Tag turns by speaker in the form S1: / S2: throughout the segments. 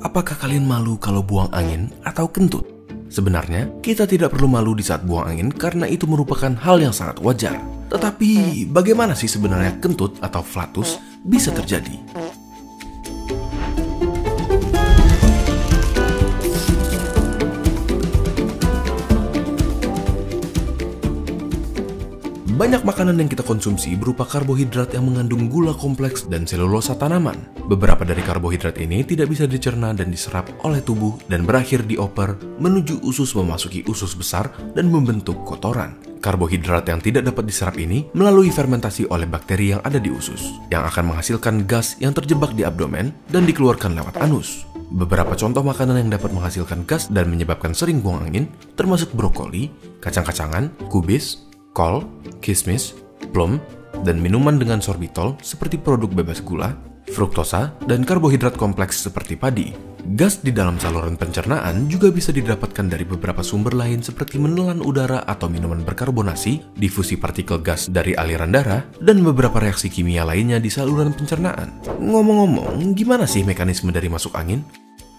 S1: Apakah kalian malu kalau buang angin atau kentut? Sebenarnya, kita tidak perlu malu di saat buang angin karena itu merupakan hal yang sangat wajar. Tetapi, bagaimana sih sebenarnya kentut atau flatus bisa terjadi? Banyak makanan yang kita konsumsi berupa karbohidrat yang mengandung gula kompleks dan selulosa tanaman. Beberapa dari karbohidrat ini tidak bisa dicerna dan diserap oleh tubuh dan berakhir di oper menuju usus memasuki usus besar dan membentuk kotoran. Karbohidrat yang tidak dapat diserap ini melalui fermentasi oleh bakteri yang ada di usus, yang akan menghasilkan gas yang terjebak di abdomen dan dikeluarkan lewat anus. Beberapa contoh makanan yang dapat menghasilkan gas dan menyebabkan sering buang angin termasuk brokoli, kacang-kacangan, kubis, kol, kismis, plum, dan minuman dengan sorbitol seperti produk bebas gula, fruktosa, dan karbohidrat kompleks seperti padi. Gas di dalam saluran pencernaan juga bisa didapatkan dari beberapa sumber lain seperti menelan udara atau minuman berkarbonasi, difusi partikel gas dari aliran darah, dan beberapa reaksi kimia lainnya di saluran pencernaan. Ngomong-ngomong, gimana sih mekanisme dari masuk angin?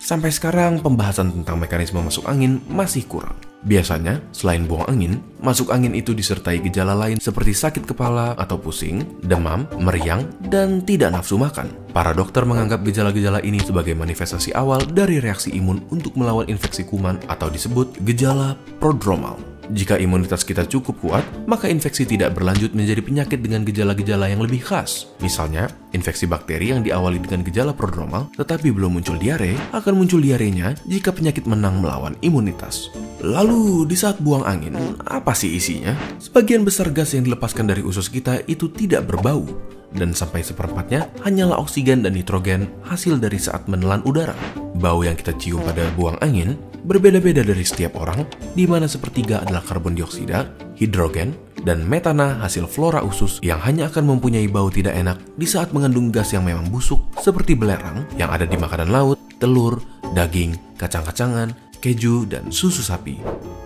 S1: Sampai sekarang pembahasan tentang mekanisme masuk angin masih kurang. Biasanya, selain buang angin, masuk angin itu disertai gejala lain seperti sakit kepala atau pusing, demam, meriang, dan tidak nafsu makan. Para dokter menganggap gejala-gejala ini sebagai manifestasi awal dari reaksi imun untuk melawan infeksi kuman atau disebut gejala prodromal. Jika imunitas kita cukup kuat, maka infeksi tidak berlanjut menjadi penyakit dengan gejala-gejala yang lebih khas. Misalnya, infeksi bakteri yang diawali dengan gejala prodromal tetapi belum muncul diare, akan muncul diarenya jika penyakit menang melawan imunitas. Lalu, di saat buang angin, apa sih isinya? Sebagian besar gas yang dilepaskan dari usus kita itu tidak berbau, dan sampai seperempatnya hanyalah oksigen dan nitrogen hasil dari saat menelan udara. Bau yang kita cium pada buang angin berbeda-beda dari setiap orang, di mana sepertiga adalah karbon dioksida, hidrogen, dan metana hasil flora usus yang hanya akan mempunyai bau tidak enak di saat mengandung gas yang memang busuk seperti belerang yang ada di makanan laut, telur, daging, kacang-kacangan, keju, dan susu sapi.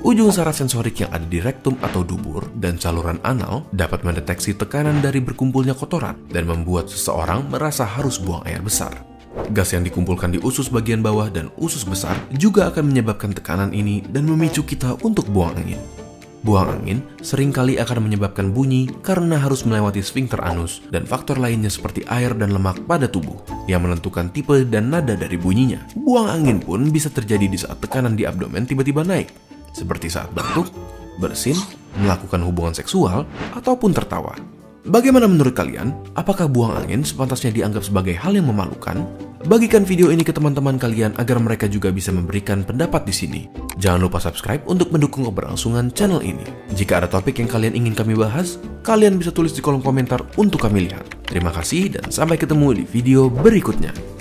S1: Ujung saraf sensorik yang ada di rektum atau dubur dan saluran anal dapat mendeteksi tekanan dari berkumpulnya kotoran dan membuat seseorang merasa harus buang air besar. Gas yang dikumpulkan di usus bagian bawah dan usus besar juga akan menyebabkan tekanan ini dan memicu kita untuk buang angin. Buang angin sering kali akan menyebabkan bunyi karena harus melewati sphincter anus dan faktor lainnya seperti air dan lemak pada tubuh yang menentukan tipe dan nada dari bunyinya. Buang angin pun bisa terjadi di saat tekanan di abdomen tiba-tiba naik, seperti saat batuk, bersin, melakukan hubungan seksual, ataupun tertawa. Bagaimana menurut kalian? Apakah buang angin sepantasnya dianggap sebagai hal yang memalukan? Bagikan video ini ke teman-teman kalian agar mereka juga bisa memberikan pendapat di sini. Jangan lupa subscribe untuk mendukung keberlangsungan channel ini. Jika ada topik yang kalian ingin kami bahas, kalian bisa tulis di kolom komentar untuk kami lihat. Terima kasih dan sampai ketemu di video berikutnya.